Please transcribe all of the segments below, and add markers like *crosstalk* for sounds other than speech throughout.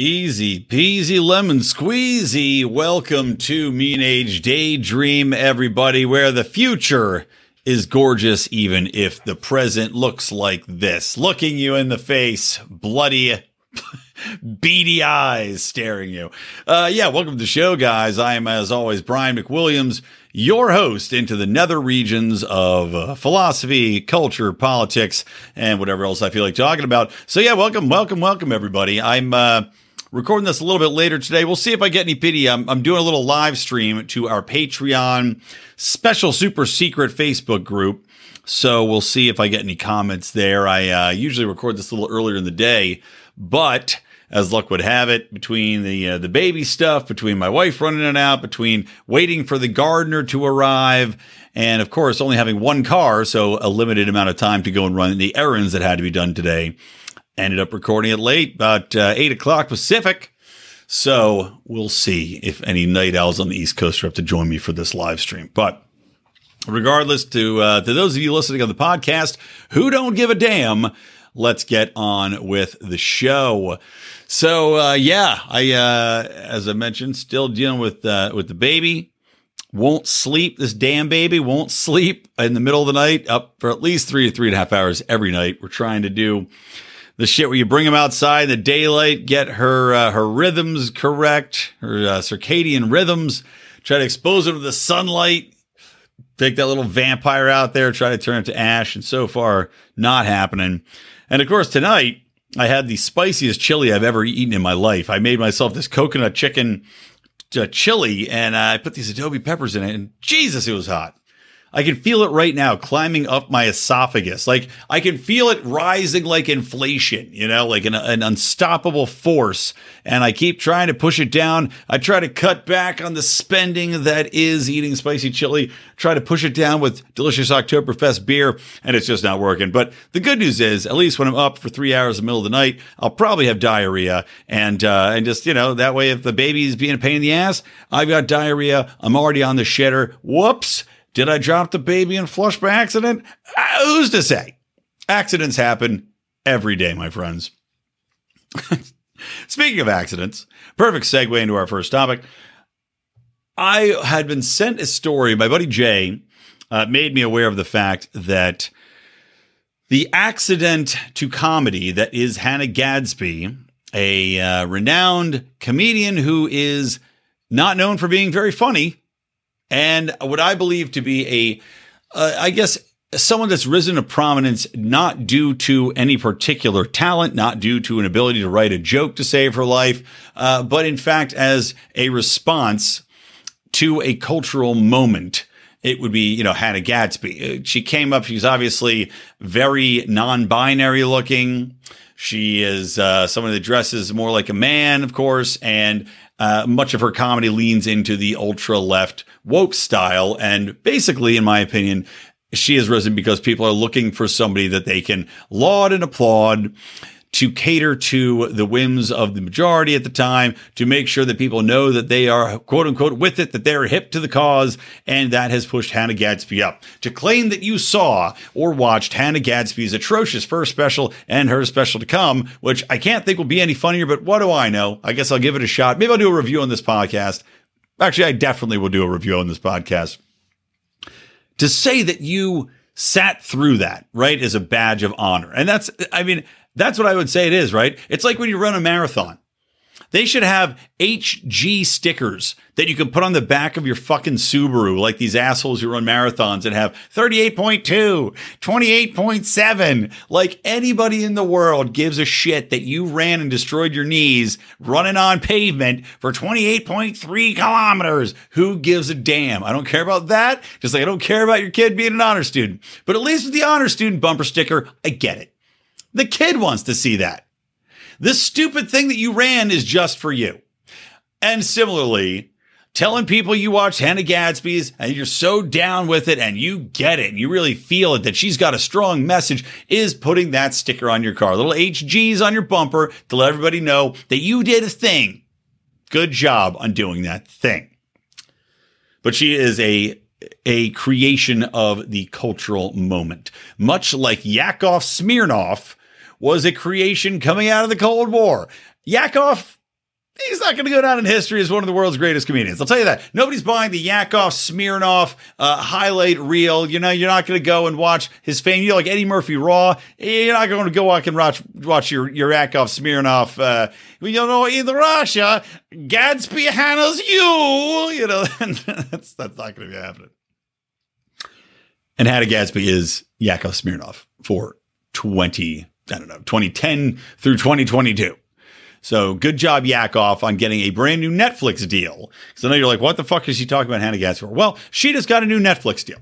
Easy peasy lemon squeezy. Welcome to Mean Age Daydream, everybody, where the future is gorgeous, even if the present looks like this. Looking you in the face, bloody, *laughs* beady eyes staring you. Uh, yeah, welcome to the show, guys. I am, as always, Brian McWilliams, your host into the nether regions of uh, philosophy, culture, politics, and whatever else I feel like talking about. So, yeah, welcome, welcome, welcome, everybody. I'm, uh, recording this a little bit later today. We'll see if I get any pity. I'm, I'm doing a little live stream to our Patreon special super secret Facebook group. So we'll see if I get any comments there. I uh, usually record this a little earlier in the day, but as luck would have it, between the uh, the baby stuff, between my wife running it out, between waiting for the gardener to arrive, and of course only having one car, so a limited amount of time to go and run the errands that had to be done today ended up recording it late, about uh, eight o'clock Pacific. So we'll see if any night owls on the East Coast are up to join me for this live stream. But regardless, to uh, to those of you listening on the podcast who don't give a damn, let's get on with the show. So uh, yeah, I uh, as I mentioned, still dealing with uh, with the baby. Won't sleep. This damn baby won't sleep in the middle of the night, up for at least three to three and a half hours every night. We're trying to do the shit where you bring them outside in the daylight, get her uh, her rhythms correct, her uh, circadian rhythms, try to expose her to the sunlight, take that little vampire out there, try to turn it to ash, and so far not happening. And of course tonight I had the spiciest chili I've ever eaten in my life. I made myself this coconut chicken uh, chili, and I put these adobe peppers in it, and Jesus, it was hot. I can feel it right now climbing up my esophagus. Like I can feel it rising like inflation, you know, like an, an, unstoppable force. And I keep trying to push it down. I try to cut back on the spending that is eating spicy chili, try to push it down with delicious Oktoberfest beer, and it's just not working. But the good news is, at least when I'm up for three hours in the middle of the night, I'll probably have diarrhea. And, uh, and just, you know, that way, if the baby's being a pain in the ass, I've got diarrhea. I'm already on the shitter. Whoops. Did I drop the baby and flush by accident? Uh, who's to say? Accidents happen every day, my friends. *laughs* Speaking of accidents, perfect segue into our first topic. I had been sent a story. My buddy Jay uh, made me aware of the fact that the accident to comedy that is Hannah Gadsby, a uh, renowned comedian who is not known for being very funny, and what I believe to be a, uh, I guess, someone that's risen to prominence not due to any particular talent, not due to an ability to write a joke to save her life, uh, but in fact as a response to a cultural moment. It would be, you know, Hannah Gadsby. Uh, she came up. She's obviously very non-binary looking. She is uh, someone that dresses more like a man, of course, and uh, much of her comedy leans into the ultra left woke style. And basically, in my opinion, she has risen because people are looking for somebody that they can laud and applaud to cater to the whims of the majority at the time, to make sure that people know that they are quote unquote with it, that they're hip to the cause. And that has pushed Hannah Gadsby up. To claim that you saw or watched Hannah Gadsby's atrocious first special and her special to come, which I can't think will be any funnier, but what do I know? I guess I'll give it a shot. Maybe I'll do a review on this podcast. Actually, I definitely will do a review on this podcast. To say that you sat through that, right, is a badge of honor. And that's, I mean, that's what I would say it is, right? It's like when you run a marathon. They should have HG stickers that you can put on the back of your fucking Subaru, like these assholes who run marathons and have 38.2, 28.7. Like anybody in the world gives a shit that you ran and destroyed your knees running on pavement for 28.3 kilometers. Who gives a damn? I don't care about that. Just like I don't care about your kid being an honor student. But at least with the honor student bumper sticker, I get it. The kid wants to see that. This stupid thing that you ran is just for you. And similarly, telling people you watch Hannah Gadsby's and you're so down with it and you get it and you really feel it that she's got a strong message is putting that sticker on your car, little HGs on your bumper to let everybody know that you did a thing. Good job on doing that thing. But she is a a creation of the cultural moment, much like Yakov Smirnoff was a creation coming out of the Cold War. Yakov he's not going to go down in history as one of the world's greatest comedians. I'll tell you that. Nobody's buying the Yakov Smirnoff uh, highlight reel. You know, you're not going to go and watch his fame. You know, like Eddie Murphy Raw. You're not going to go walk and watch watch your your Yakov Smirnoff. Uh, you know, in Russia, Gadsby handles you. You know, *laughs* that's that's not going to be happening. And Hannah Gadsby is Yakov Smirnoff for 20, I don't know, 2010 through 2022. So good job, Yakov, on getting a brand new Netflix deal. Because I know you're like, what the fuck is she talking about Hannah Gadsby for? Well, she just got a new Netflix deal.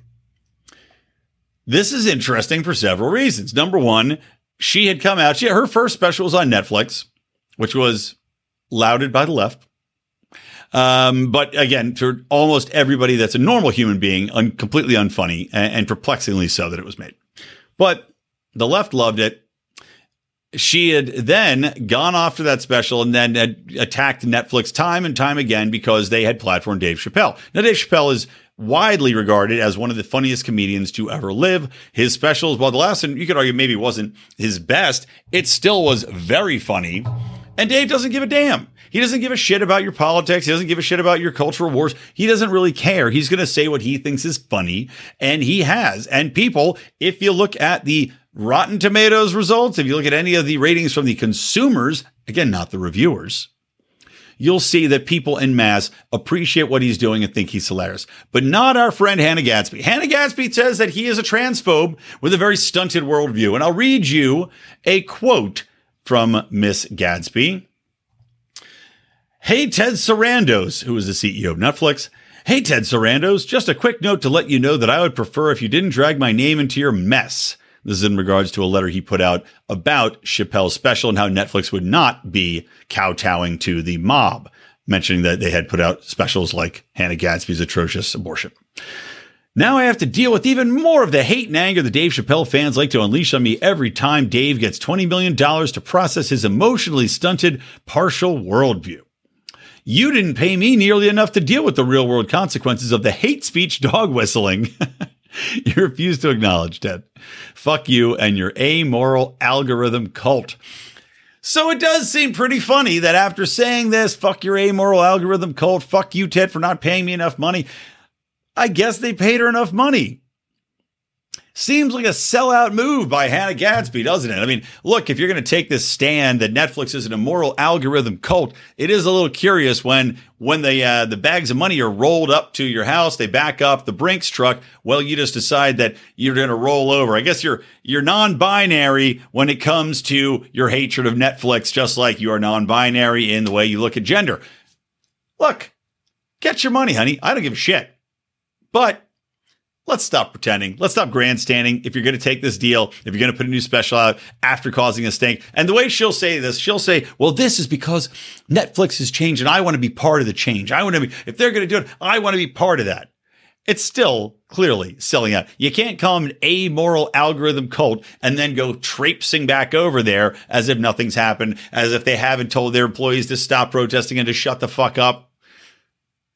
This is interesting for several reasons. Number one, she had come out, she, her first special was on Netflix, which was lauded by the left. Um, but again, for almost everybody that's a normal human being, un- completely unfunny and, and perplexingly so that it was made. But the left loved it she had then gone off to that special and then attacked Netflix time and time again because they had platformed Dave Chappelle. Now, Dave Chappelle is widely regarded as one of the funniest comedians to ever live. His specials, while the last one you could argue maybe wasn't his best, it still was very funny. And Dave doesn't give a damn. He doesn't give a shit about your politics. He doesn't give a shit about your cultural wars. He doesn't really care. He's going to say what he thinks is funny. And he has. And people, if you look at the Rotten Tomatoes results, if you look at any of the ratings from the consumers, again, not the reviewers, you'll see that people in mass appreciate what he's doing and think he's hilarious. But not our friend Hannah Gadsby. Hannah Gadsby says that he is a transphobe with a very stunted worldview. And I'll read you a quote from Miss Gadsby. Hey, Ted Sarandos, who is the CEO of Netflix. Hey, Ted Sarandos, just a quick note to let you know that I would prefer if you didn't drag my name into your mess. This is in regards to a letter he put out about Chappelle's special and how Netflix would not be kowtowing to the mob, mentioning that they had put out specials like Hannah Gadsby's atrocious abortion. Now I have to deal with even more of the hate and anger the Dave Chappelle fans like to unleash on me every time Dave gets $20 million to process his emotionally stunted partial worldview. You didn't pay me nearly enough to deal with the real world consequences of the hate speech dog whistling. *laughs* *laughs* you refuse to acknowledge, Ted. Fuck you and your amoral algorithm cult. So it does seem pretty funny that after saying this, fuck your amoral algorithm cult, fuck you, Ted, for not paying me enough money, I guess they paid her enough money. Seems like a sellout move by Hannah Gadsby, doesn't it? I mean, look, if you're going to take this stand that Netflix is an immoral algorithm cult, it is a little curious when when the uh, the bags of money are rolled up to your house, they back up the Brinks truck. Well, you just decide that you're going to roll over. I guess you're you're non-binary when it comes to your hatred of Netflix, just like you are non-binary in the way you look at gender. Look, get your money, honey. I don't give a shit. But let's stop pretending. Let's stop grandstanding. If you're going to take this deal, if you're going to put a new special out after causing a stink, and the way she'll say this, she'll say, well, this is because Netflix has changed and I want to be part of the change. I want to be, if they're going to do it, I want to be part of that. It's still clearly selling out. You can't call an amoral algorithm cult and then go traipsing back over there as if nothing's happened, as if they haven't told their employees to stop protesting and to shut the fuck up.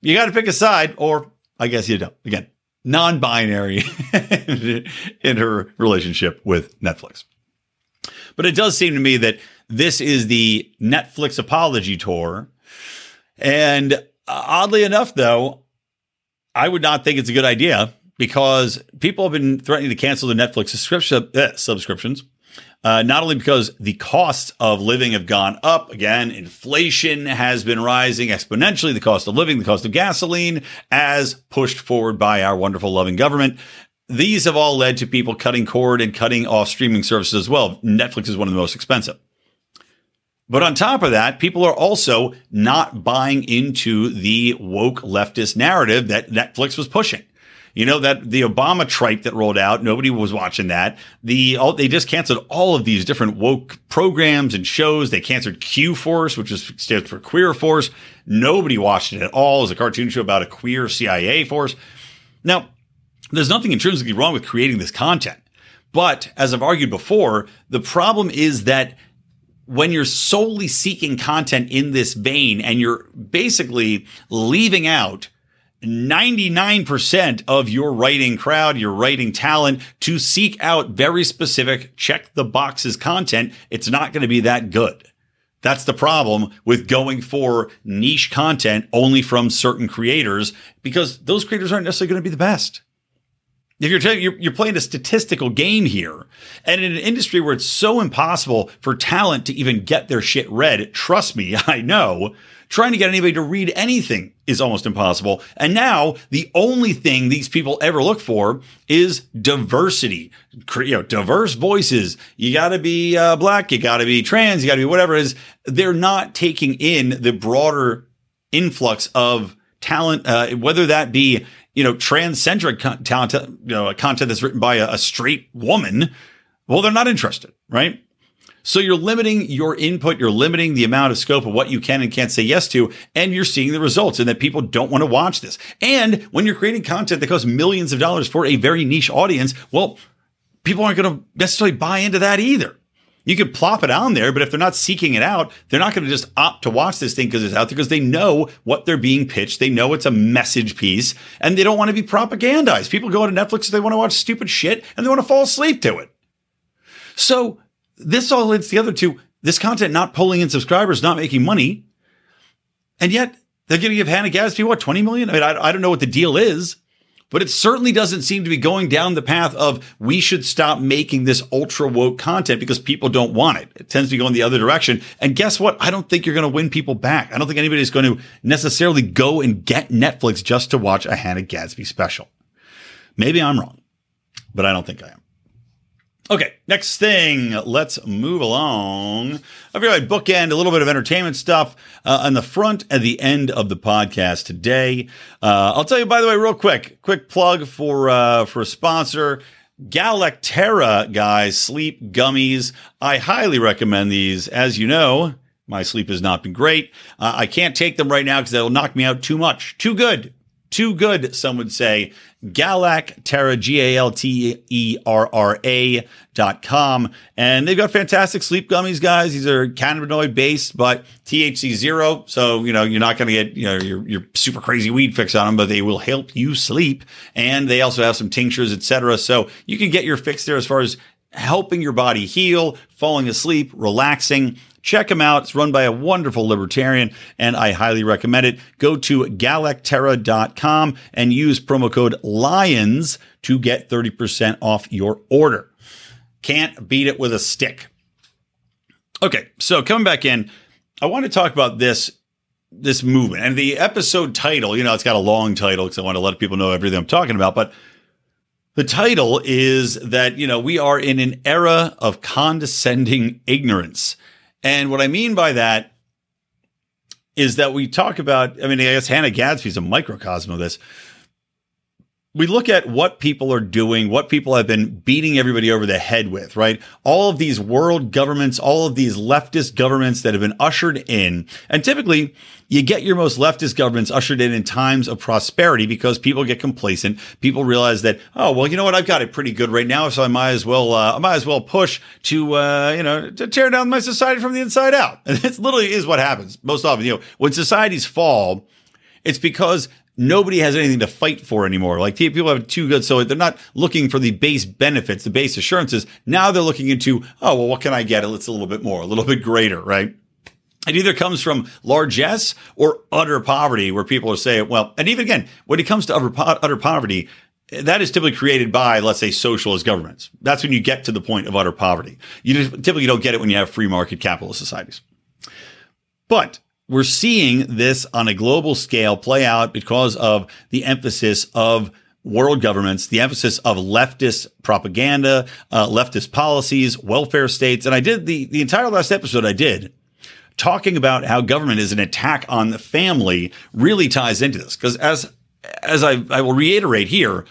You got to pick a side, or I guess you don't. Again, non-binary *laughs* in her relationship with Netflix. But it does seem to me that this is the Netflix apology tour. And oddly enough, though, I would not think it's a good idea because people have been threatening to cancel the Netflix subscription, uh, subscriptions uh, not only because the costs of living have gone up. Again, inflation has been rising exponentially. The cost of living, the cost of gasoline, as pushed forward by our wonderful, loving government. These have all led to people cutting cord and cutting off streaming services as well. Netflix is one of the most expensive. But on top of that, people are also not buying into the woke leftist narrative that Netflix was pushing. You know that the Obama tripe that rolled out, nobody was watching that. The all, they just canceled all of these different woke programs and shows. They canceled Q Force, which is stands for Queer Force. Nobody watched it at all. It was a cartoon show about a queer CIA force. Now, there's nothing intrinsically wrong with creating this content. But as I've argued before, the problem is that when you're solely seeking content in this vein and you're basically leaving out 99% of your writing crowd, your writing talent to seek out very specific check the boxes content, it's not going to be that good. That's the problem with going for niche content only from certain creators because those creators aren't necessarily going to be the best. If you're, t- you're, you're playing a statistical game here, and in an industry where it's so impossible for talent to even get their shit read, trust me, *laughs* I know, trying to get anybody to read anything is almost impossible. And now the only thing these people ever look for is diversity, you know, diverse voices. You got to be uh, black, you got to be trans, you got to be whatever it is. They're not taking in the broader influx of talent, uh, whether that be you know, transcentric talent, you know, content that's written by a, a straight woman, well, they're not interested, right? So you're limiting your input, you're limiting the amount of scope of what you can and can't say yes to, and you're seeing the results and that people don't want to watch this. And when you're creating content that costs millions of dollars for a very niche audience, well, people aren't going to necessarily buy into that either. You could plop it on there, but if they're not seeking it out, they're not going to just opt to watch this thing because it's out there because they know what they're being pitched. They know it's a message piece and they don't want to be propagandized. People go to Netflix, they want to watch stupid shit and they want to fall asleep to it. So this all leads together to this content not pulling in subscribers, not making money. And yet they're going to give Hannah Gadsby, what, 20 million? I mean, I, I don't know what the deal is but it certainly doesn't seem to be going down the path of we should stop making this ultra woke content because people don't want it. It tends to be going the other direction. And guess what? I don't think you're going to win people back. I don't think anybody's going to necessarily go and get Netflix just to watch a Hannah Gadsby special. Maybe I'm wrong, but I don't think I am. Okay, next thing, let's move along. I've got a bookend, a little bit of entertainment stuff uh, on the front and the end of the podcast today. Uh, I'll tell you, by the way, real quick, quick plug for uh, for a sponsor. Galacterra, guys, sleep gummies. I highly recommend these. As you know, my sleep has not been great. Uh, I can't take them right now because they'll knock me out too much. Too good too good, some would say. Galacterra, G A L T E R R A dot com. And they've got fantastic sleep gummies, guys. These are cannabinoid based, but THC zero. So, you know, you're not going to get, you know, your, your super crazy weed fix on them, but they will help you sleep. And they also have some tinctures, etc. So you can get your fix there as far as helping your body heal, falling asleep, relaxing. Check them out. It's run by a wonderful libertarian, and I highly recommend it. Go to galacterra.com and use promo code LIONS to get 30% off your order. Can't beat it with a stick. Okay, so coming back in, I want to talk about this this movement and the episode title. You know, it's got a long title because I want to let people know everything I'm talking about, but the title is that, you know, we are in an era of condescending ignorance. And what I mean by that is that we talk about, I mean, I guess Hannah Gadsby's a microcosm of this. We look at what people are doing, what people have been beating everybody over the head with, right? All of these world governments, all of these leftist governments that have been ushered in. And typically, you get your most leftist governments ushered in in times of prosperity because people get complacent. People realize that, oh, well, you know what? I've got it pretty good right now. So I might as well, uh, I might as well push to, uh, you know, to tear down my society from the inside out. *laughs* And it literally is what happens most often. You know, when societies fall, it's because nobody has anything to fight for anymore. Like people have too good, so they're not looking for the base benefits, the base assurances. Now they're looking into, oh, well, what can I get? It's a little bit more, a little *laughs* bit greater, right? It either comes from largesse or utter poverty, where people are saying, well, and even again, when it comes to utter, utter poverty, that is typically created by, let's say, socialist governments. That's when you get to the point of utter poverty. You typically don't get it when you have free market capitalist societies. But we're seeing this on a global scale play out because of the emphasis of world governments, the emphasis of leftist propaganda, uh, leftist policies, welfare states. And I did the, the entire last episode I did talking about how government is an attack on the family really ties into this. Because as as I, I will reiterate here,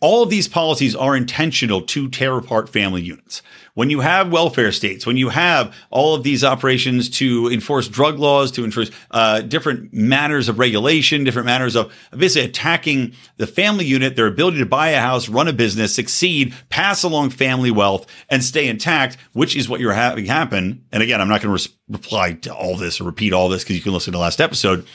All of these policies are intentional to tear apart family units. When you have welfare states, when you have all of these operations to enforce drug laws, to enforce uh, different matters of regulation, different matters of basically attacking the family unit, their ability to buy a house, run a business, succeed, pass along family wealth, and stay intact, which is what you're having happen. And again, I'm not going to re- reply to all this or repeat all this because you can listen to the last episode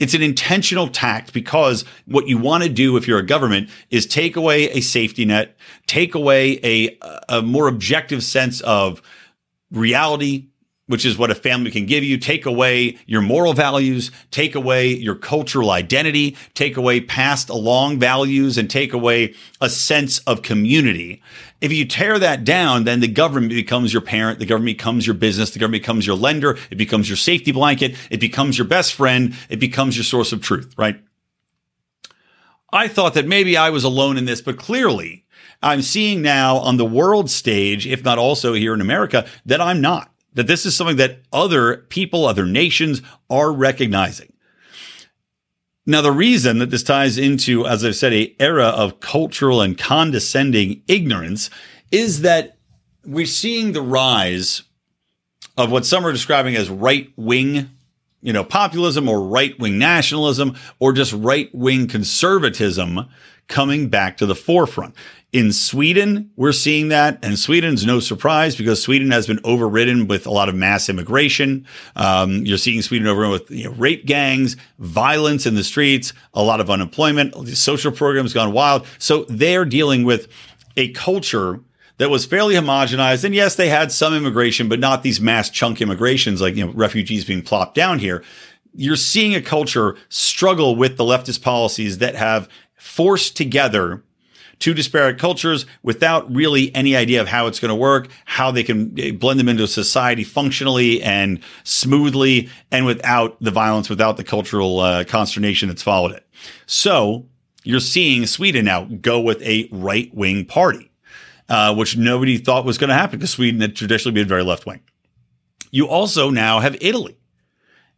it's an intentional tact because what you want to do if you're a government is take away a safety net, take away a, a more objective sense of reality, which is what a family can give you, take away your moral values, take away your cultural identity, take away past along values, and take away a sense of community. If you tear that down, then the government becomes your parent. The government becomes your business. The government becomes your lender. It becomes your safety blanket. It becomes your best friend. It becomes your source of truth, right? I thought that maybe I was alone in this, but clearly I'm seeing now on the world stage, if not also here in America, that I'm not. That this is something that other people, other nations are recognizing. Now, the reason that this ties into, as I've said, a era of cultural and condescending ignorance is that we're seeing the rise of what some are describing as right wing, you know, populism or right wing nationalism or just right wing conservatism coming back to the forefront. In Sweden, we're seeing that, and Sweden's no surprise because Sweden has been overridden with a lot of mass immigration. Um, you're seeing Sweden overrun with you know, rape gangs, violence in the streets, a lot of unemployment, the social programs gone wild. So they're dealing with a culture that was fairly homogenized. And yes, they had some immigration, but not these mass chunk immigrations like you know refugees being plopped down here. You're seeing a culture struggle with the leftist policies that have forced together two disparate cultures without really any idea of how it's going to work, how they can eh, blend them into society functionally and smoothly, and without the violence, without the cultural uh, consternation that's followed it. So you're seeing Sweden now go with a right wing party, uh, which nobody thought was going to happen because Sweden had traditionally been very left wing. You also now have Italy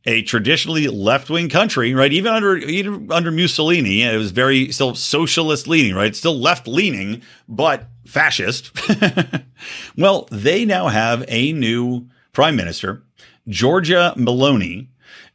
a traditionally left wing country, right? Even under even under Mussolini, it was very still socialist leaning, right? Still left leaning, but fascist. *laughs* well, they now have a new prime minister, Giorgia Meloni,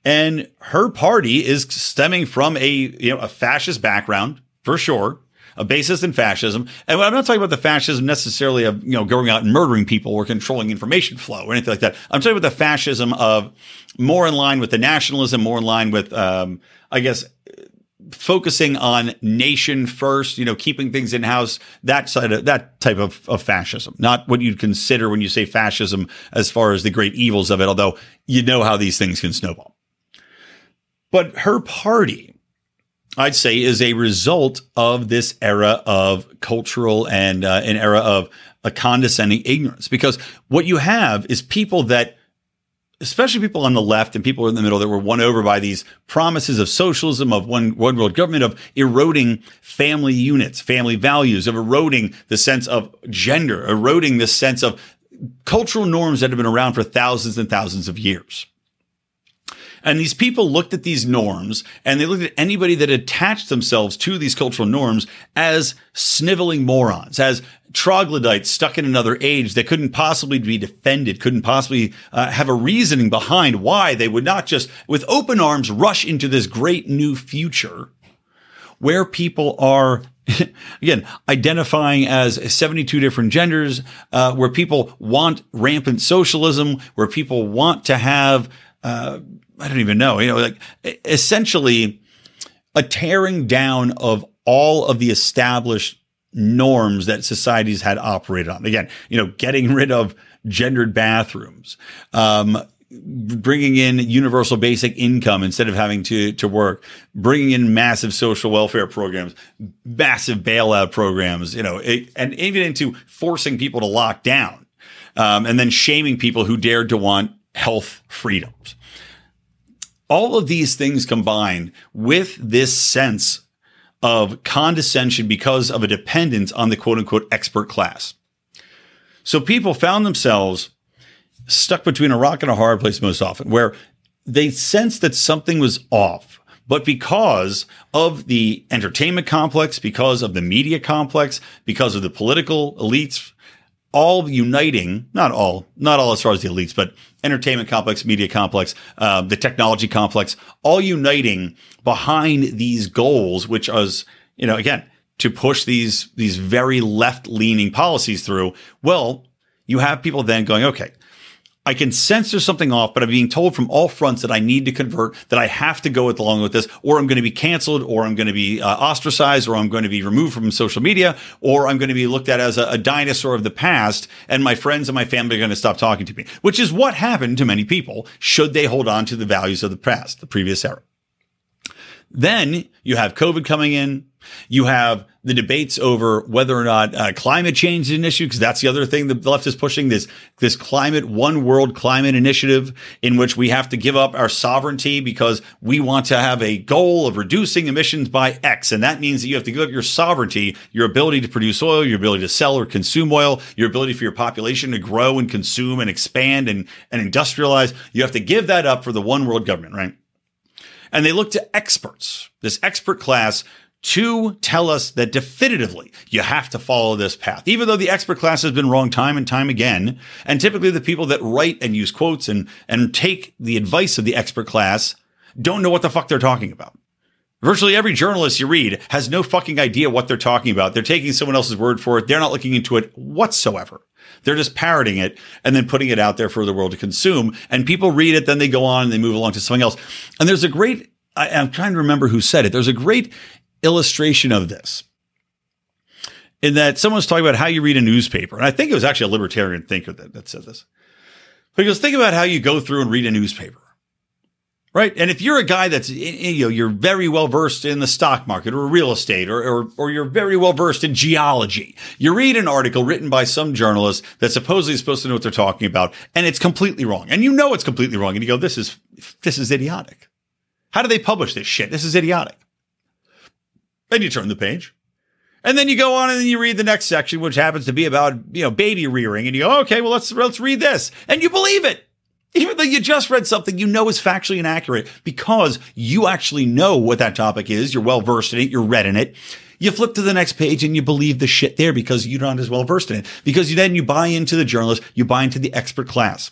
and her party is stemming from a you know a fascist background for sure a basis in fascism. And I'm not talking about the fascism necessarily of, you know, going out and murdering people or controlling information flow or anything like that. I'm talking about the fascism of more in line with the nationalism, more in line with, um, I guess, focusing on nation first, you know, keeping things in house, that side of that type of, of fascism, not what you'd consider when you say fascism as far as the great evils of it, although you know how these things can snowball. But her party, I'd say, is a result of this era of cultural and uh, an era of a condescending ignorance. Because what you have is people that, especially people on the left and people in the middle, that were won over by these promises of socialism, of one one world government, of eroding family units, family values, of eroding the sense of gender, eroding the sense of cultural norms that have been around for thousands and thousands of years. And these people looked at these norms and they looked at anybody that attached themselves to these cultural norms as sniveling morons, as troglodytes stuck in another age that couldn't possibly be defended, couldn't possibly uh, have a reasoning behind why they would not just with open arms rush into this great new future where people are *laughs* again identifying as 72 different genders uh, where people want rampant socialism where people want to have uh, I don't even know, you know, like essentially a tearing down of all of the established norms that societies had operated on. Again, you know, getting rid of gendered bathrooms, um, bringing in universal basic income instead of having to to work, bringing in massive social welfare programs, massive bailout programs, you know, it, and even into forcing people to lock down, um, and then shaming people who dared to want health freedoms all of these things combined with this sense of condescension because of a dependence on the quote unquote expert class. So people found themselves stuck between a rock and a hard place most often, where they sensed that something was off. but because of the entertainment complex, because of the media complex, because of the political elites, all uniting, not all, not all as far as the elites, but entertainment complex, media complex, uh, the technology complex, all uniting behind these goals, which was, you know, again, to push these, these very left leaning policies through. Well, you have people then going, okay, I can sense there's something off, but I'm being told from all fronts that I need to convert, that I have to go along with this, or I'm going to be canceled, or I'm going to be uh, ostracized, or I'm going to be removed from social media, or I'm going to be looked at as a, a dinosaur of the past, and my friends and my family are going to stop talking to me, which is what happened to many people should they hold on to the values of the past, the previous era. Then you have COVID coming in. You have the debates over whether or not uh, climate change is an issue, because that's the other thing the left is pushing this this climate one world climate initiative in which we have to give up our sovereignty because we want to have a goal of reducing emissions by X, and that means that you have to give up your sovereignty, your ability to produce oil, your ability to sell or consume oil, your ability for your population to grow and consume and expand and and industrialize. You have to give that up for the one world government, right? And they look to experts, this expert class to tell us that definitively you have to follow this path, even though the expert class has been wrong time and time again. And typically the people that write and use quotes and, and take the advice of the expert class don't know what the fuck they're talking about. Virtually every journalist you read has no fucking idea what they're talking about. They're taking someone else's word for it. They're not looking into it whatsoever. They're just parroting it and then putting it out there for the world to consume. And people read it, then they go on and they move along to something else. And there's a great, I, am trying to remember who said it. There's a great illustration of this in that someone's talking about how you read a newspaper. And I think it was actually a libertarian thinker that, that said this. Goes, think about how you go through and read a newspaper. Right. And if you're a guy that's, you know, you're very well versed in the stock market or real estate or, or, or you're very well versed in geology, you read an article written by some journalist that supposedly is supposed to know what they're talking about and it's completely wrong. And you know, it's completely wrong. And you go, this is, this is idiotic. How do they publish this shit? This is idiotic. Then you turn the page. And then you go on and then you read the next section, which happens to be about, you know, baby rearing. And you go, okay, well, let's, let's read this. And you believe it. Even though you just read something you know is factually inaccurate because you actually know what that topic is. You're well versed in it. You're read in it. You flip to the next page and you believe the shit there because you're not as well versed in it. Because then you buy into the journalist, you buy into the expert class.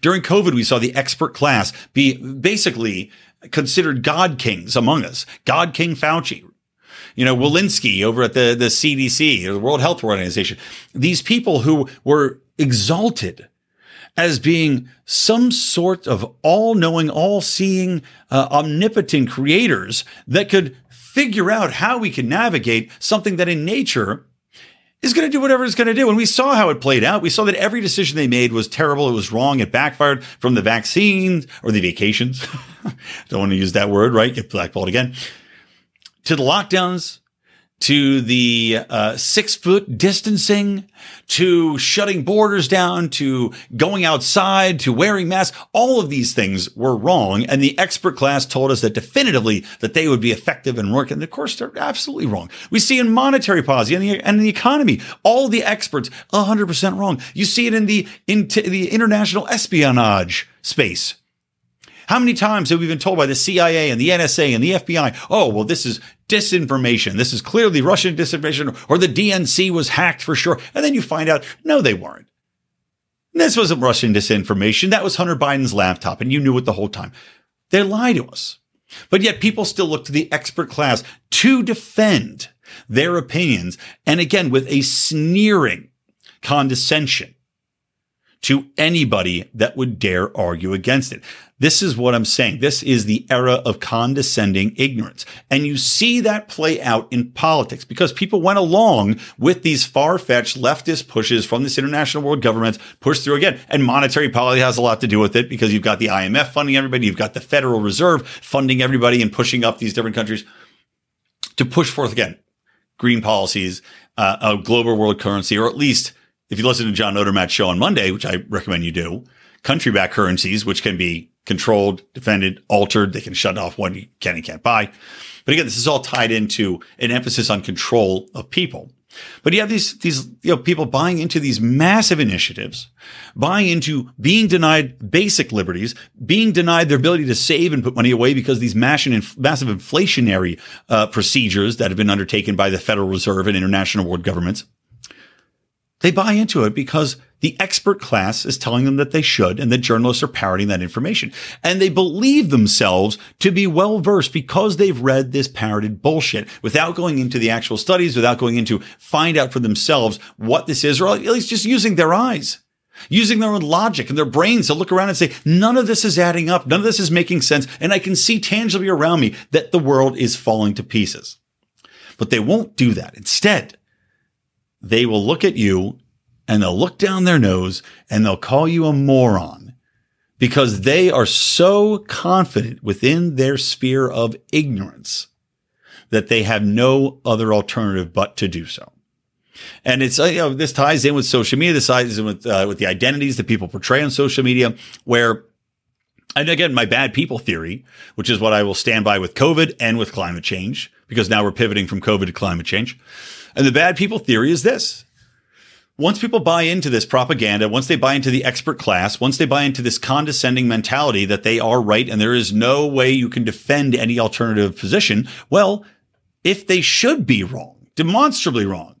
During COVID, we saw the expert class be basically considered God kings among us. God King Fauci, you know, Walensky over at the, the CDC, or the World Health Organization. These people who were exalted as being some sort of all knowing, all seeing, uh, omnipotent creators that could figure out how we can navigate something that in nature is going to do whatever it's going to do. And we saw how it played out. We saw that every decision they made was terrible. It was wrong. It backfired from the vaccines or the vacations. *laughs* Don't want to use that word, right? Get blackballed again to the lockdowns, to the uh, six foot distancing, to shutting borders down, to going outside, to wearing masks. All of these things were wrong. And the expert class told us that definitively that they would be effective and work. And of course, they're absolutely wrong. We see in monetary policy and the, and the economy, all the experts 100% wrong. You see it in the, in t- the international espionage space how many times have we been told by the CIA and the NSA and the FBI, oh, well, this is disinformation. This is clearly Russian disinformation or the DNC was hacked for sure. And then you find out, no, they weren't. This wasn't Russian disinformation. That was Hunter Biden's laptop and you knew it the whole time. They lie to us. But yet people still look to the expert class to defend their opinions. And again, with a sneering condescension to anybody that would dare argue against it. This is what I'm saying. This is the era of condescending ignorance. And you see that play out in politics because people went along with these far fetched leftist pushes from this international world government pushed through again. And monetary policy has a lot to do with it because you've got the IMF funding everybody. You've got the Federal Reserve funding everybody and pushing up these different countries to push forth again green policies, uh, a global world currency, or at least if you listen to John Odermatt's show on Monday, which I recommend you do, country back currencies, which can be controlled, defended, altered. They can shut off what you can and can't buy. But again, this is all tied into an emphasis on control of people. But you have these these you know people buying into these massive initiatives, buying into being denied basic liberties, being denied their ability to save and put money away because these massive massive inflationary uh, procedures that have been undertaken by the Federal Reserve and international world governments. They buy into it because the expert class is telling them that they should, and the journalists are parroting that information. And they believe themselves to be well versed because they've read this parroted bullshit without going into the actual studies, without going into find out for themselves what this is, or at least just using their eyes. Using their own logic and their brains to look around and say, none of this is adding up. None of this is making sense. And I can see tangibly around me that the world is falling to pieces. But they won't do that. Instead, they will look at you and they'll look down their nose and they'll call you a moron because they are so confident within their sphere of ignorance that they have no other alternative but to do so. And it's, uh, you know, this ties in with social media. This ties in with, uh, with the identities that people portray on social media where, and again, my bad people theory, which is what I will stand by with COVID and with climate change, because now we're pivoting from COVID to climate change. And the bad people theory is this once people buy into this propaganda, once they buy into the expert class, once they buy into this condescending mentality that they are right and there is no way you can defend any alternative position, well, if they should be wrong, demonstrably wrong,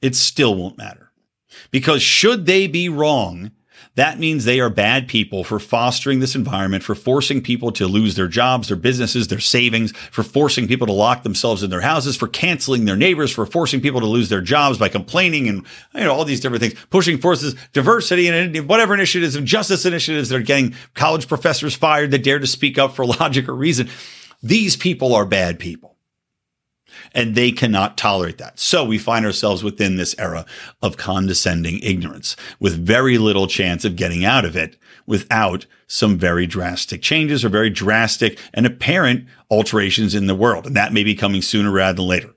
it still won't matter. Because should they be wrong, that means they are bad people for fostering this environment, for forcing people to lose their jobs, their businesses, their savings, for forcing people to lock themselves in their houses, for canceling their neighbors, for forcing people to lose their jobs by complaining and you know all these different things, pushing forces, diversity and whatever initiatives and justice initiatives that are getting college professors fired that dare to speak up for *laughs* logic or reason. These people are bad people and they cannot tolerate that. So we find ourselves within this era of condescending ignorance with very little chance of getting out of it without some very drastic changes or very drastic and apparent alterations in the world. And that may be coming sooner rather than later.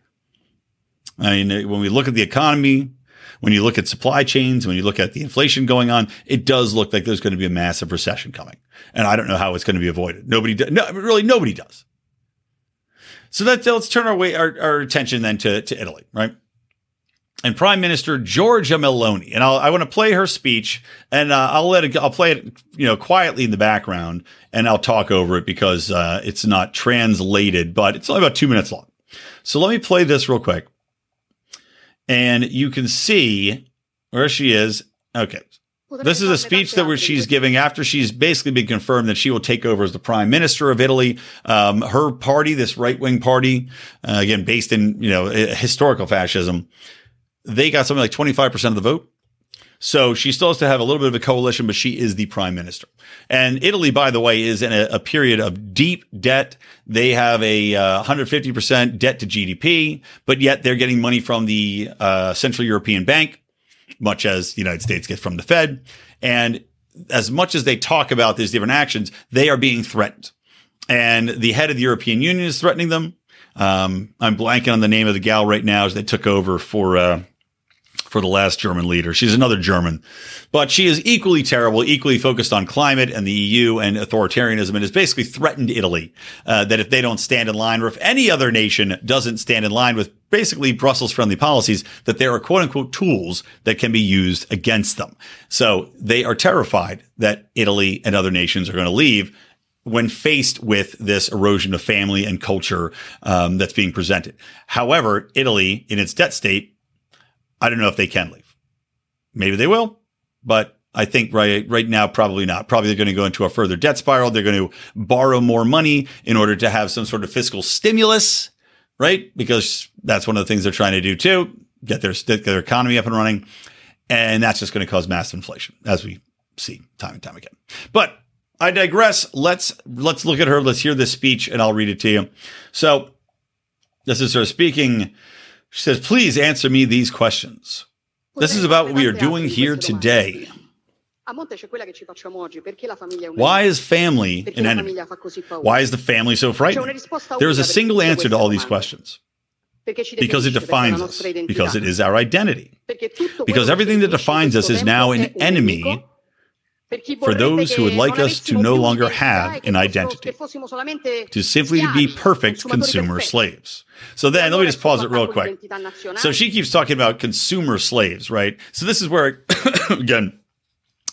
I mean, when we look at the economy, when you look at supply chains, when you look at the inflation going on, it does look like there's going to be a massive recession coming. And I don't know how it's going to be avoided. Nobody, does, no, really, nobody does. So that, let's turn our way our, our attention then to, to Italy, right? and Prime Minister Giorgia Meloni. And I'll, I want to play her speech, and uh, I'll let it. I'll play it, you know, quietly in the background, and I'll talk over it because uh, it's not translated, but it's only about two minutes long. So let me play this real quick, and you can see where she is. Okay, this is a speech that she's giving after she's basically been confirmed that she will take over as the prime minister of Italy. Um, her party, this right wing party, uh, again based in you know historical fascism, they got something like twenty five percent of the vote. So she still has to have a little bit of a coalition, but she is the prime minister. And Italy, by the way, is in a, a period of deep debt. They have a uh, 150% debt to GDP, but yet they're getting money from the uh, Central European Bank much as the United States gets from the Fed. And as much as they talk about these different actions, they are being threatened. And the head of the European Union is threatening them. Um, I'm blanking on the name of the gal right now as they took over for uh, for the last German leader. She's another German, but she is equally terrible, equally focused on climate and the EU and authoritarianism, and has basically threatened Italy uh, that if they don't stand in line, or if any other nation doesn't stand in line with basically Brussels friendly policies, that there are quote unquote tools that can be used against them. So they are terrified that Italy and other nations are going to leave when faced with this erosion of family and culture um, that's being presented. However, Italy, in its debt state, I don't know if they can leave. Maybe they will, but I think right right now probably not. Probably they're going to go into a further debt spiral. They're going to borrow more money in order to have some sort of fiscal stimulus, right? Because that's one of the things they're trying to do too, get their get their economy up and running, and that's just going to cause massive inflation, as we see time and time again. But I digress. Let's let's look at her. Let's hear this speech, and I'll read it to you. So this is her speaking she says, please answer me these questions. This is about what we are doing here today. Why is family an enemy? Why is the family so frightening? There is a single answer to all these questions. Because it defines us, because it is our identity. Because everything that defines us is now an enemy for those who would like us to no longer have an identity, to simply be perfect consumer slaves. So then, let me just pause it real quick. So she keeps talking about consumer slaves, right? So this is where, *coughs* again,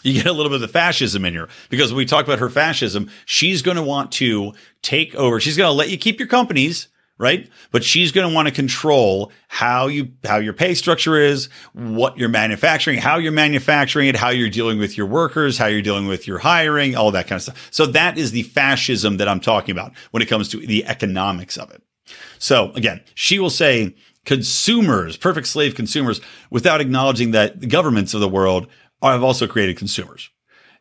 you get a little bit of the fascism in here because when we talk about her fascism, she's going to want to take over. She's going to let you keep your companies right? But she's going to want to control how you, how your pay structure is, what you're manufacturing, how you're manufacturing it, how you're dealing with your workers, how you're dealing with your hiring, all that kind of stuff. So that is the fascism that I'm talking about when it comes to the economics of it. So again, she will say consumers, perfect slave consumers, without acknowledging that the governments of the world have also created consumers.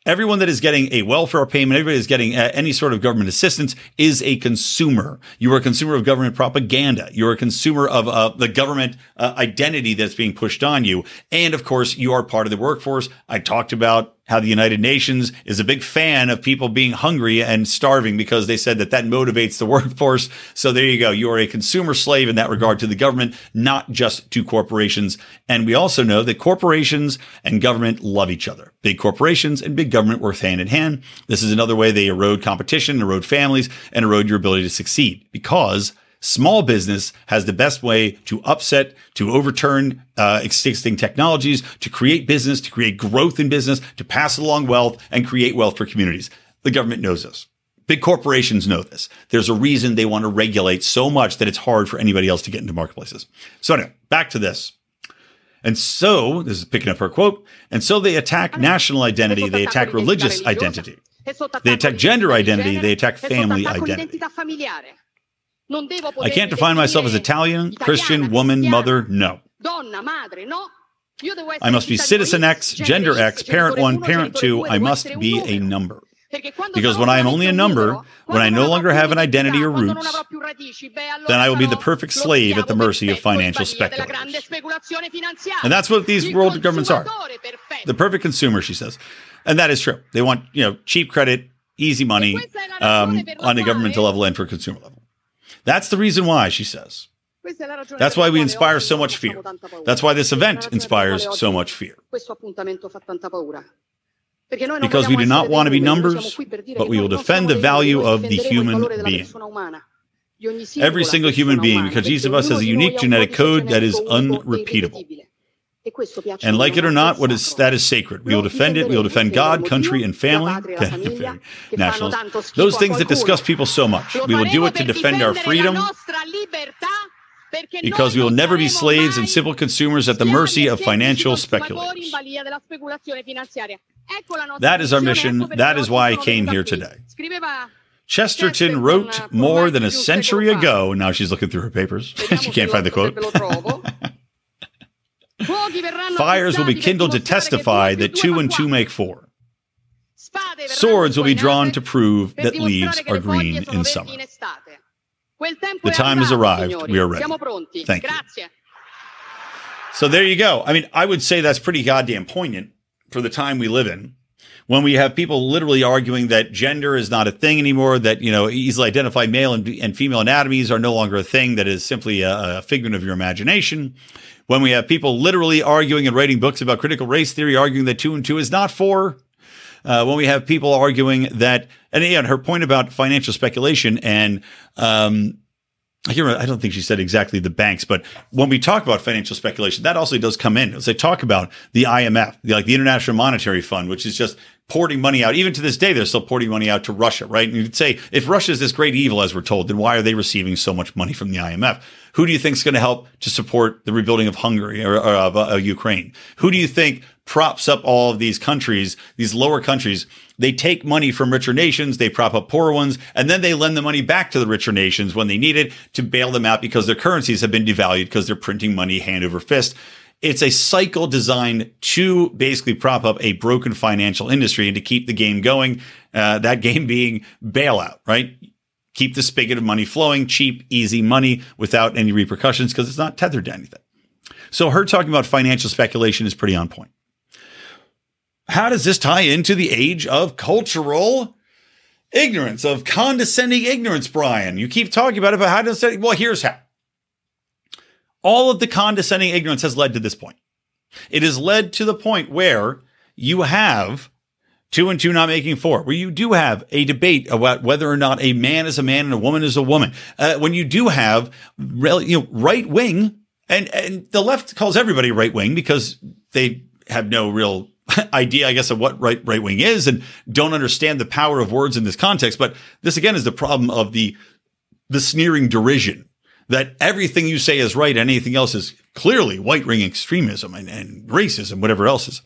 Everyone that is getting a welfare payment, everybody is getting uh, any sort of government assistance is a consumer. You are a consumer of government propaganda. You're a consumer of uh, the government uh, identity that's being pushed on you. And of course, you are part of the workforce. I talked about how the United Nations is a big fan of people being hungry and starving because they said that that motivates the *laughs* workforce. So there you go. You are a consumer slave in that regard to the government, not just to corporations. And we also know that corporations and government love each other. Big corporations and big government work hand in hand. This is another way they erode competition, erode families, and erode your ability to succeed because Small business has the best way to upset, to overturn uh, existing technologies, to create business, to create growth in business, to pass along wealth and create wealth for communities. The government knows this. Big corporations know this. There's a reason they want to regulate so much that it's hard for anybody else to get into marketplaces. So anyway, back to this. And so, this is picking up her quote, and so they attack national identity, they attack religious identity, they attack gender identity, they attack family identity. I can't define myself as Italian, Christian, woman, mother. No. I must be citizen X, gender X, parent one, parent two. I must be a number. Because when I am only a number, when I no longer have an identity or roots, then I will be the perfect slave at the mercy of financial speculators. And that's what these world governments are. The perfect consumer, she says. And that is true. They want, you know, cheap credit, easy money um, on the governmental level and for consumer level. That's the reason why, she says. That's why we inspire so much fear. That's why this event inspires so much fear. Because we do not want to be numbers, but we will defend the value of the human being. Every single human being, because each of us has a unique genetic code that is unrepeatable. And like it or not, what is that is sacred. We will defend it. We will defend God, country, and family. *laughs* Nationals. Those things that disgust people so much. We will do it to defend our freedom. Because we will never be slaves and simple consumers at the mercy of financial speculators. That is our mission. That is why I came here today. Chesterton wrote more than a century ago. Now she's looking through her papers. *laughs* she can't find the quote. *laughs* *laughs* Fires will be kindled to testify that two and two make four. Swords will be drawn to prove that leaves are green in summer. The time has arrived. We are ready. Thank you. So there you go. I mean, I would say that's pretty goddamn poignant for the time we live in. When we have people literally arguing that gender is not a thing anymore, that, you know, easily identified male and, and female anatomies are no longer a thing, that is simply a, a figment of your imagination when we have people literally arguing and writing books about critical race theory, arguing that two and two is not four. Uh, when we have people arguing that, and again, her point about financial speculation and, um, I, I don't think she said exactly the banks, but when we talk about financial speculation, that also does come in. As they talk about the IMF, like the International Monetary Fund, which is just porting money out. Even to this day, they're still porting money out to Russia, right? And you'd say, if Russia is this great evil, as we're told, then why are they receiving so much money from the IMF? Who do you think is going to help to support the rebuilding of Hungary or, or of uh, Ukraine? Who do you think props up all of these countries, these lower countries? They take money from richer nations, they prop up poorer ones, and then they lend the money back to the richer nations when they need it to bail them out because their currencies have been devalued because they're printing money hand over fist. It's a cycle designed to basically prop up a broken financial industry and to keep the game going. Uh, that game being bailout, right? Keep the spigot of money flowing, cheap, easy money without any repercussions because it's not tethered to anything. So her talking about financial speculation is pretty on point. How does this tie into the age of cultural ignorance, of condescending ignorance, Brian? You keep talking about it, but how does it? Well, here's how. All of the condescending ignorance has led to this point. It has led to the point where you have two and two not making four, where you do have a debate about whether or not a man is a man and a woman is a woman. Uh, when you do have you know, right wing, and, and the left calls everybody right wing because they have no real *laughs* idea, I guess, of what right right wing is and don't understand the power of words in this context. But this again is the problem of the the sneering derision that everything you say is right and anything else is clearly white ring extremism and, and racism, whatever else is.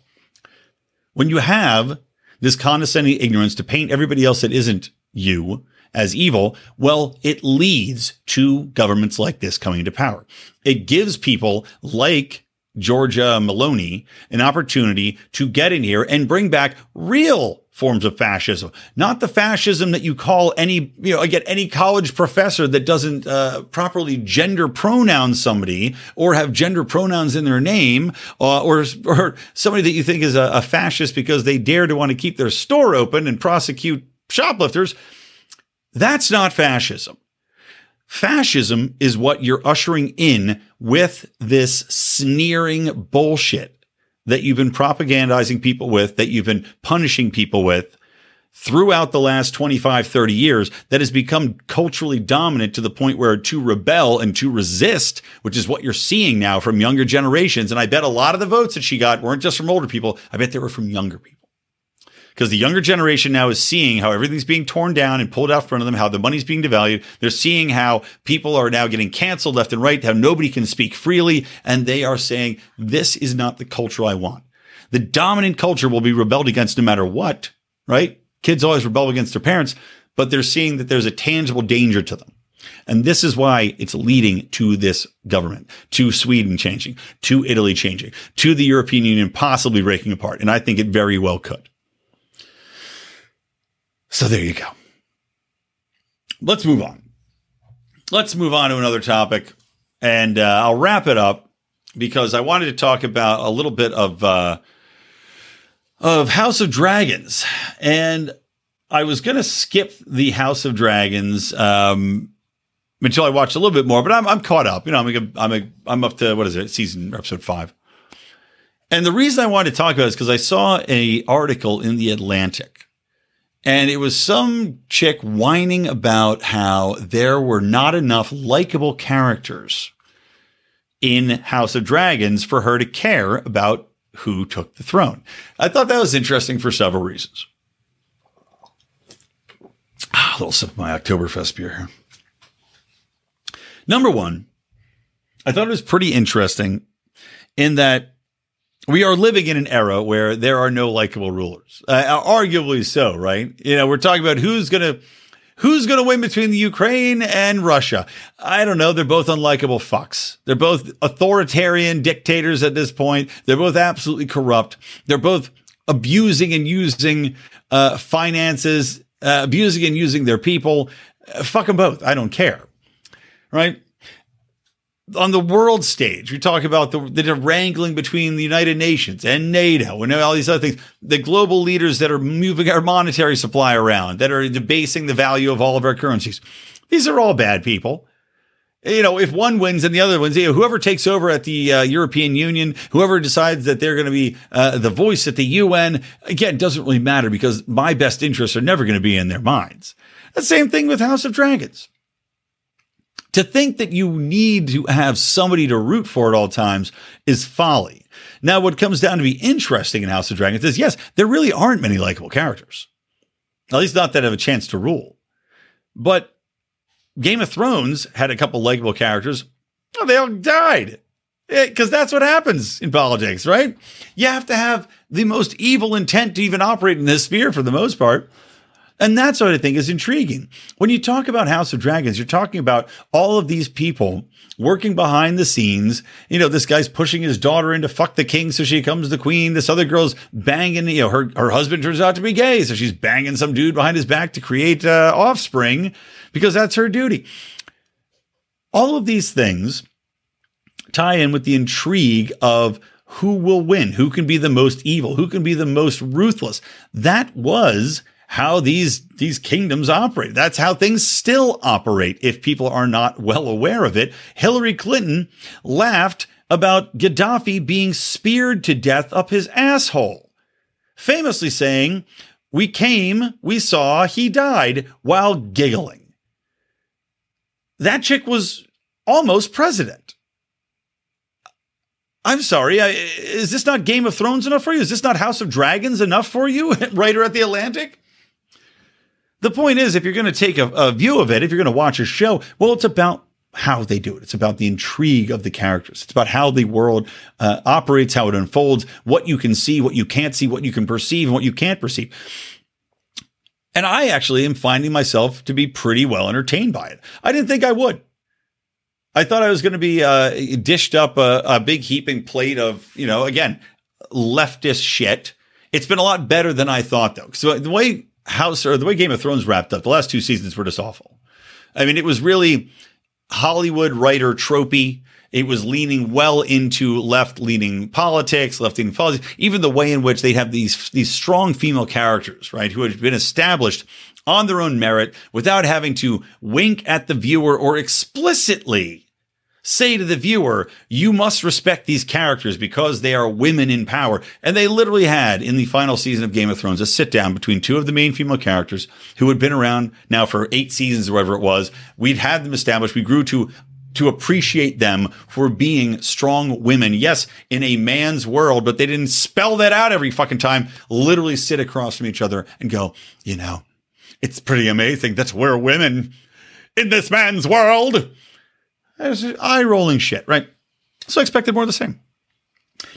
When you have this condescending ignorance to paint everybody else that isn't you as evil, well, it leads to governments like this coming into power. It gives people like Giorgia Meloni an opportunity to get in here and bring back real forms of fascism, not the fascism that you call any, you know, get any college professor that doesn't uh, properly gender pronoun somebody or have gender pronouns in their name, uh, or or somebody that you think is a, a fascist because they dare to want to keep their store open and prosecute shoplifters. That's not fascism. Fascism is what you're ushering in with this sneering bullshit that you've been propagandizing people with, that you've been punishing people with throughout the last 25, 30 years that has become culturally dominant to the point where to rebel and to resist, which is what you're seeing now from younger generations. And I bet a lot of the votes that she got weren't just from older people. I bet they were from younger people because the younger generation now is seeing how everything's being torn down and pulled out front of them, how the money's being devalued. They're seeing how people are now getting canceled left and right, how nobody can speak freely. And they are saying, this is not the culture I want. The dominant culture will be rebelled against no matter what, right? Kids always rebel against their parents, but they're seeing that there's a tangible danger to them. And this is why it's leading to this government, to Sweden changing, to Italy changing, to the European Union possibly breaking apart. And I think it very well could. So there you go. Let's move on. Let's move on to another topic, and uh, I'll wrap it up because I wanted to talk about a little bit of uh, of House of Dragons, and I was going to skip the House of Dragons um, until I watched a little bit more, but I'm, I'm caught up. You know, I'm a, I'm a, I'm up to what is it, season episode five. And the reason I wanted to talk about it is because I saw a article in the Atlantic and it was some chick whining about how there were not enough likable characters in House of Dragons for her to care about who took the throne. I thought that was interesting for several reasons. Ah, a little sip of my Oktoberfest beer here. Number one, I thought it was pretty interesting in that we are living in an era where there are no likable rulers. Uh, arguably so, right? You know, we're talking about who's going to who's going to win between the Ukraine and Russia. I don't know. They're both unlikable fucks. They're both authoritarian dictators at this point. They're both absolutely corrupt. They're both abusing and using uh, finances, uh, abusing and using their people. Uh, fuck them both. I don't care. Right? On the world stage, we talk about the, the wrangling between the United Nations and NATO and all these other things. The global leaders that are moving our monetary supply around, that are debasing the value of all of our currencies. These are all bad people. You know, if one wins and the other wins, you know, whoever takes over at the uh, European Union, whoever decides that they're going to be uh, the voice at the UN, again, doesn't really matter because my best interests are never going to be in their minds. The same thing with House of Dragons. To think that you need to have somebody to root for at all times is folly. Now, what comes down to be interesting in House of Dragons is yes, there really aren't many likable characters. At least not that have a chance to rule. But Game of Thrones had a couple likable characters. Oh, they all died. Eh, because that's what happens in politics, right? You have to have the most evil intent to even operate in this sphere for the most part. And that sort of thing is intriguing. When you talk about House of Dragons, you're talking about all of these people working behind the scenes. You know, this guy's pushing his daughter into fuck the king so she becomes the queen. This other girl's banging, you know, her, her husband turns out to be gay. So she's banging some dude behind his back to create uh, offspring because that's her duty. All of these things tie in with the intrigue of who will win, who can be the most evil, who can be the most ruthless. That was how these these kingdoms operate. That's how things still operate if people are not well aware of it. Hillary Clinton laughed about Gaddafi being speared to death up his asshole, famously saying, we came, we saw, he died while giggling. That chick was almost president. I'm sorry. I, is this not Game of Thrones enough for you? Is this not House of Dragons enough for you, *laughs* writer at the Atlantic? The point is, if you're going to take a, a view of it, if you're going to watch a show, well, it's about how they do it. It's about the intrigue of the characters. It's about how the world uh, operates, how it unfolds, what you can see, what you can't see, what you can perceive, and what you can't perceive. And I actually am finding myself to be pretty well entertained by it. I didn't think I would. I thought I was going to be uh, dished up a, a big heaping plate of, you know, again, leftist shit. It's been a lot better than I thought, though. So the way House or the way Game of Thrones wrapped up, the last two seasons were just awful. I mean, it was really Hollywood writer tropey. It was leaning well into left leaning politics, left leaning politics, even the way in which they have these, these strong female characters, right? Who had been established on their own merit without having to wink at the viewer or explicitly say to the viewer, you must respect these characters because they are women in power. And they literally had in the final season of Game of Thrones a sit down between two of the main female characters who had been around now for eight seasons or whatever it was. We'd had them established. We grew to to appreciate them for being strong women. Yes, in a man's world, but they didn't spell that out every fucking time. Literally sit across from each other and go, you know, it's pretty amazing that we're women in this man's world. It's eye rolling shit, right? So I expected more of the same.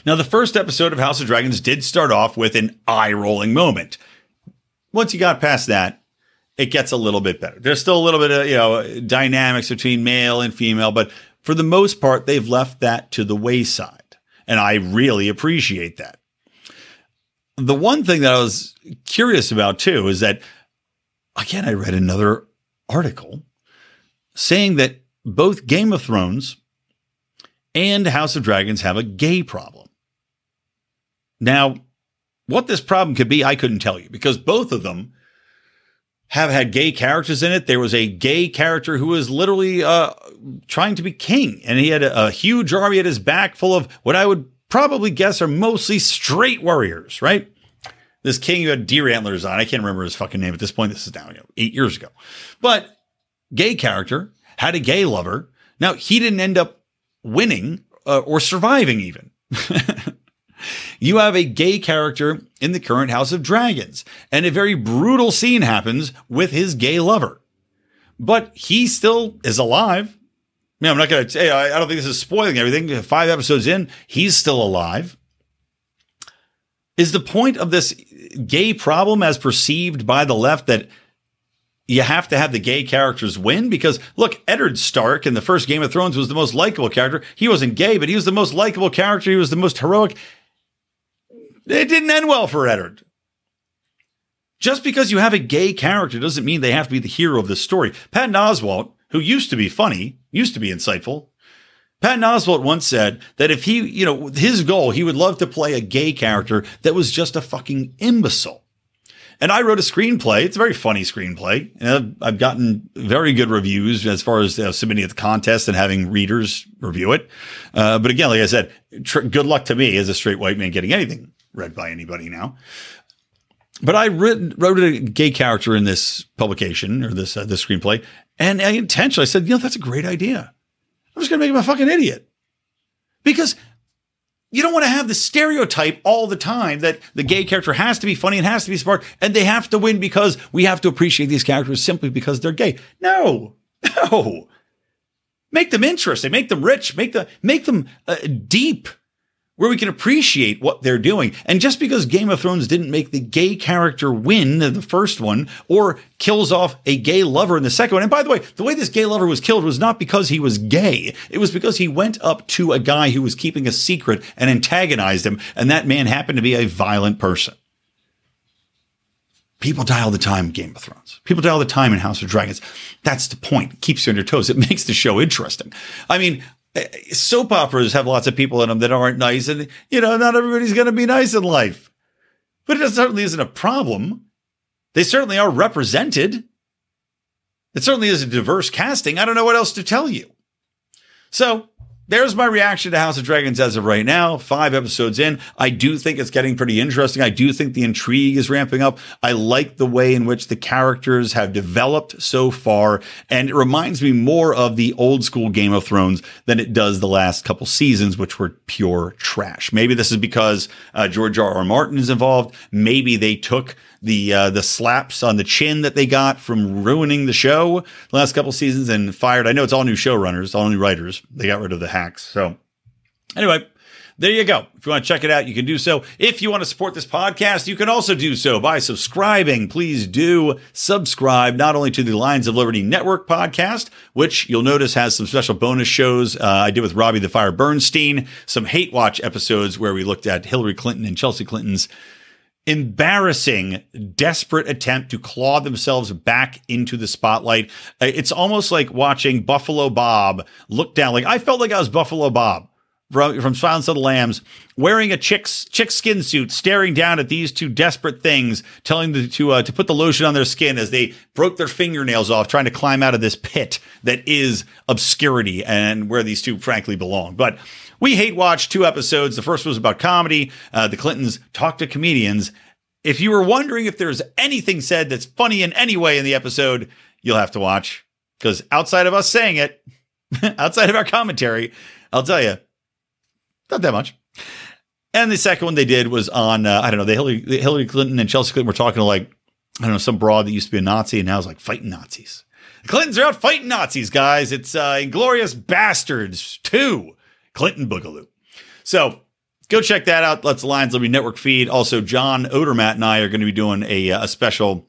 Now, the first episode of House of Dragons did start off with an eye rolling moment. Once you got past that, it gets a little bit better. There's still a little bit of, you know, dynamics between male and female, but for the most part, they've left that to the wayside. And I really appreciate that. The one thing that I was curious about too is that, again, I read another article saying that both Game of Thrones and House of Dragons have a gay problem. Now, what this problem could be, I couldn't tell you because both of them have had gay characters in it. There was a gay character who was literally uh, trying to be king, and he had a, a huge army at his back full of what I would probably guess are mostly straight warriors, right? This king who had deer antlers on. I can't remember his fucking name at this point. This is now you know, eight years ago. But gay character had a gay lover. Now, he didn't end up winning uh, or surviving even. *laughs* you have a gay character in the current House of Dragons, and a very brutal scene happens with his gay lover. But he still is alive. I mean, I'm not going to say, I, I don't think this is spoiling everything. Five episodes in, he's still alive. Is the point of this gay problem as perceived by the left that you have to have the gay characters win because look, Eddard Stark in the first Game of Thrones was the most likable character. He wasn't gay, but he was the most likable character. He was the most heroic. It didn't end well for Eddard. Just because you have a gay character doesn't mean they have to be the hero of the story. Patton Oswalt, who used to be funny, used to be insightful. Patton Oswalt once said that if he, you know, his goal, he would love to play a gay character that was just a fucking imbecile. And I wrote a screenplay. It's a very funny screenplay. And I've gotten very good reviews as far as submitting it to the contest and having readers review it. Uh, but again, like I said, tr- good luck to me as a straight white man getting anything read by anybody now. But I wrote a gay character in this publication or this uh, this screenplay, and I intentionally said, you know, that's a great idea. I'm just going to make him a fucking idiot because you don't want to have the stereotype all the time that the gay character has to be funny and has to be smart and they have to win because we have to appreciate these characters simply because they're gay. No, *laughs* no. Make them interesting, make them rich, make the make them uh, deep where we can appreciate what they're doing. And just because Game of Thrones didn't make the gay character win the first one or kills off a gay lover in the second one. And by the way, the way this gay lover was killed was not because he was gay. It was because he went up to a guy who was keeping a secret and antagonized him. And that man happened to be a violent person. People die all the time in Game of Thrones. People die all the time in House of Dragons. That's the point. It keeps you on your toes. It makes the show interesting. I mean, soap operas have lots of people in them that aren't nice, and you know, not everybody's going to be nice in life. But it certainly isn't a problem. They certainly are represented. It certainly is a diverse casting. I don't know what else to tell you. So there's my reaction to House of Dragons as of right now. Five episodes in. I do think it's getting pretty interesting. I do think the intrigue is ramping up. I like the way in which the characters have developed so far. And it reminds me more of the old school Game of Thrones than it does the last couple seasons, which were pure trash. Maybe this is because uh, George R. R. Martin is involved. Maybe they took the uh, the slaps on the chin that they got from ruining the show the last couple seasons and fired. I know it's all new showrunners, all new writers. They got rid of the hacks. So anyway, there you go. If you want to check it out, you can do so. If you want to support this podcast, you can also do so by subscribing. Please do subscribe not only to the Lions of Liberty Network podcast, which you'll notice has some special bonus shows uh, I did with Robbie the Fire Bernstein, some Hate Watch episodes where we looked at Hillary Clinton and Chelsea Clinton's embarrassing, desperate attempt to claw themselves back into the spotlight. Uh, It's almost like watching Buffalo Bob look down. Like I felt like I was Buffalo Bob from, from Silence of the Lambs, wearing a chick's chick skin suit, staring down at these two desperate things, telling them to uh, to put the lotion on their skin as they broke their fingernails off, trying to climb out of this pit that is obscurity and where these two frankly belong. But we hate watch two episodes. The first was about comedy. Uh, the Clintons talk to comedians. If you were wondering if there's anything said that's funny in any way in the episode, you'll have to watch because outside of us saying it, *laughs* outside of our commentary, I'll tell you, not that much. And the second one they did was on, uh, I don't know, the Hillary, Hillary Clinton and Chelsea Clinton were talking to like, I don't know, some broad that used to be a Nazi and now is like fighting Nazis. The Clintons are out fighting Nazis, guys. It's uh, Inglorious Bastards 2, Clinton Boogaloo. So go check that out. Let's Lions Liberty Network feed. Also, John Odermatt and I are going to be doing a, uh, a special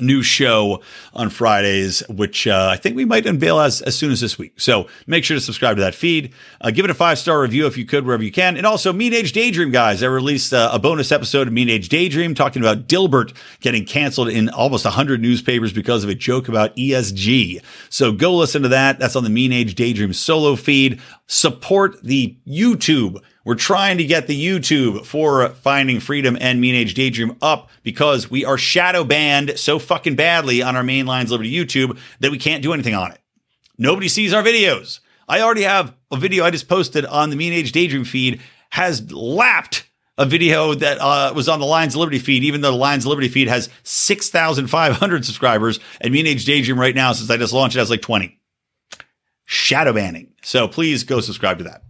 new show on Fridays, which uh, I think we might unveil as, as soon as this week. So make sure to subscribe to that feed. Uh, give it a five star review if you could, wherever you can. And also, Mean Age Daydream, guys. I released uh, a bonus episode of Mean Age Daydream talking about Dilbert getting canceled in almost 100 newspapers because of a joke about ESG. So go listen to that. That's on the Mean Age Daydream solo feed. Support the YouTube. We're trying to get the YouTube for Finding Freedom and Mean Age Daydream up because we are shadow banned so fucking badly on our main Lions Liberty YouTube that we can't do anything on it. Nobody sees our videos. I already have a video I just posted on the Mean Age Daydream feed has lapped a video that uh, was on the Lions Liberty feed, even though the Lions of Liberty feed has 6,500 subscribers and Mean Age Daydream right now, since I just launched it, has like 20. Shadow banning. So please go subscribe to that.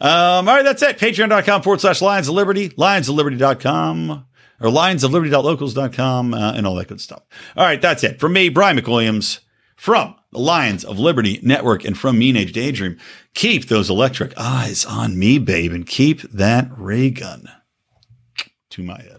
Um, all right, that's it. Patreon.com forward slash Lions of Liberty, lionsofliberty.com, or Lions of lionsofliberty.locals.com, uh, and all that good stuff. All right, that's it. From me, Brian McWilliams, from the Lions of Liberty Network, and from Mean Age Daydream, keep those electric eyes on me, babe, and keep that ray gun to my head.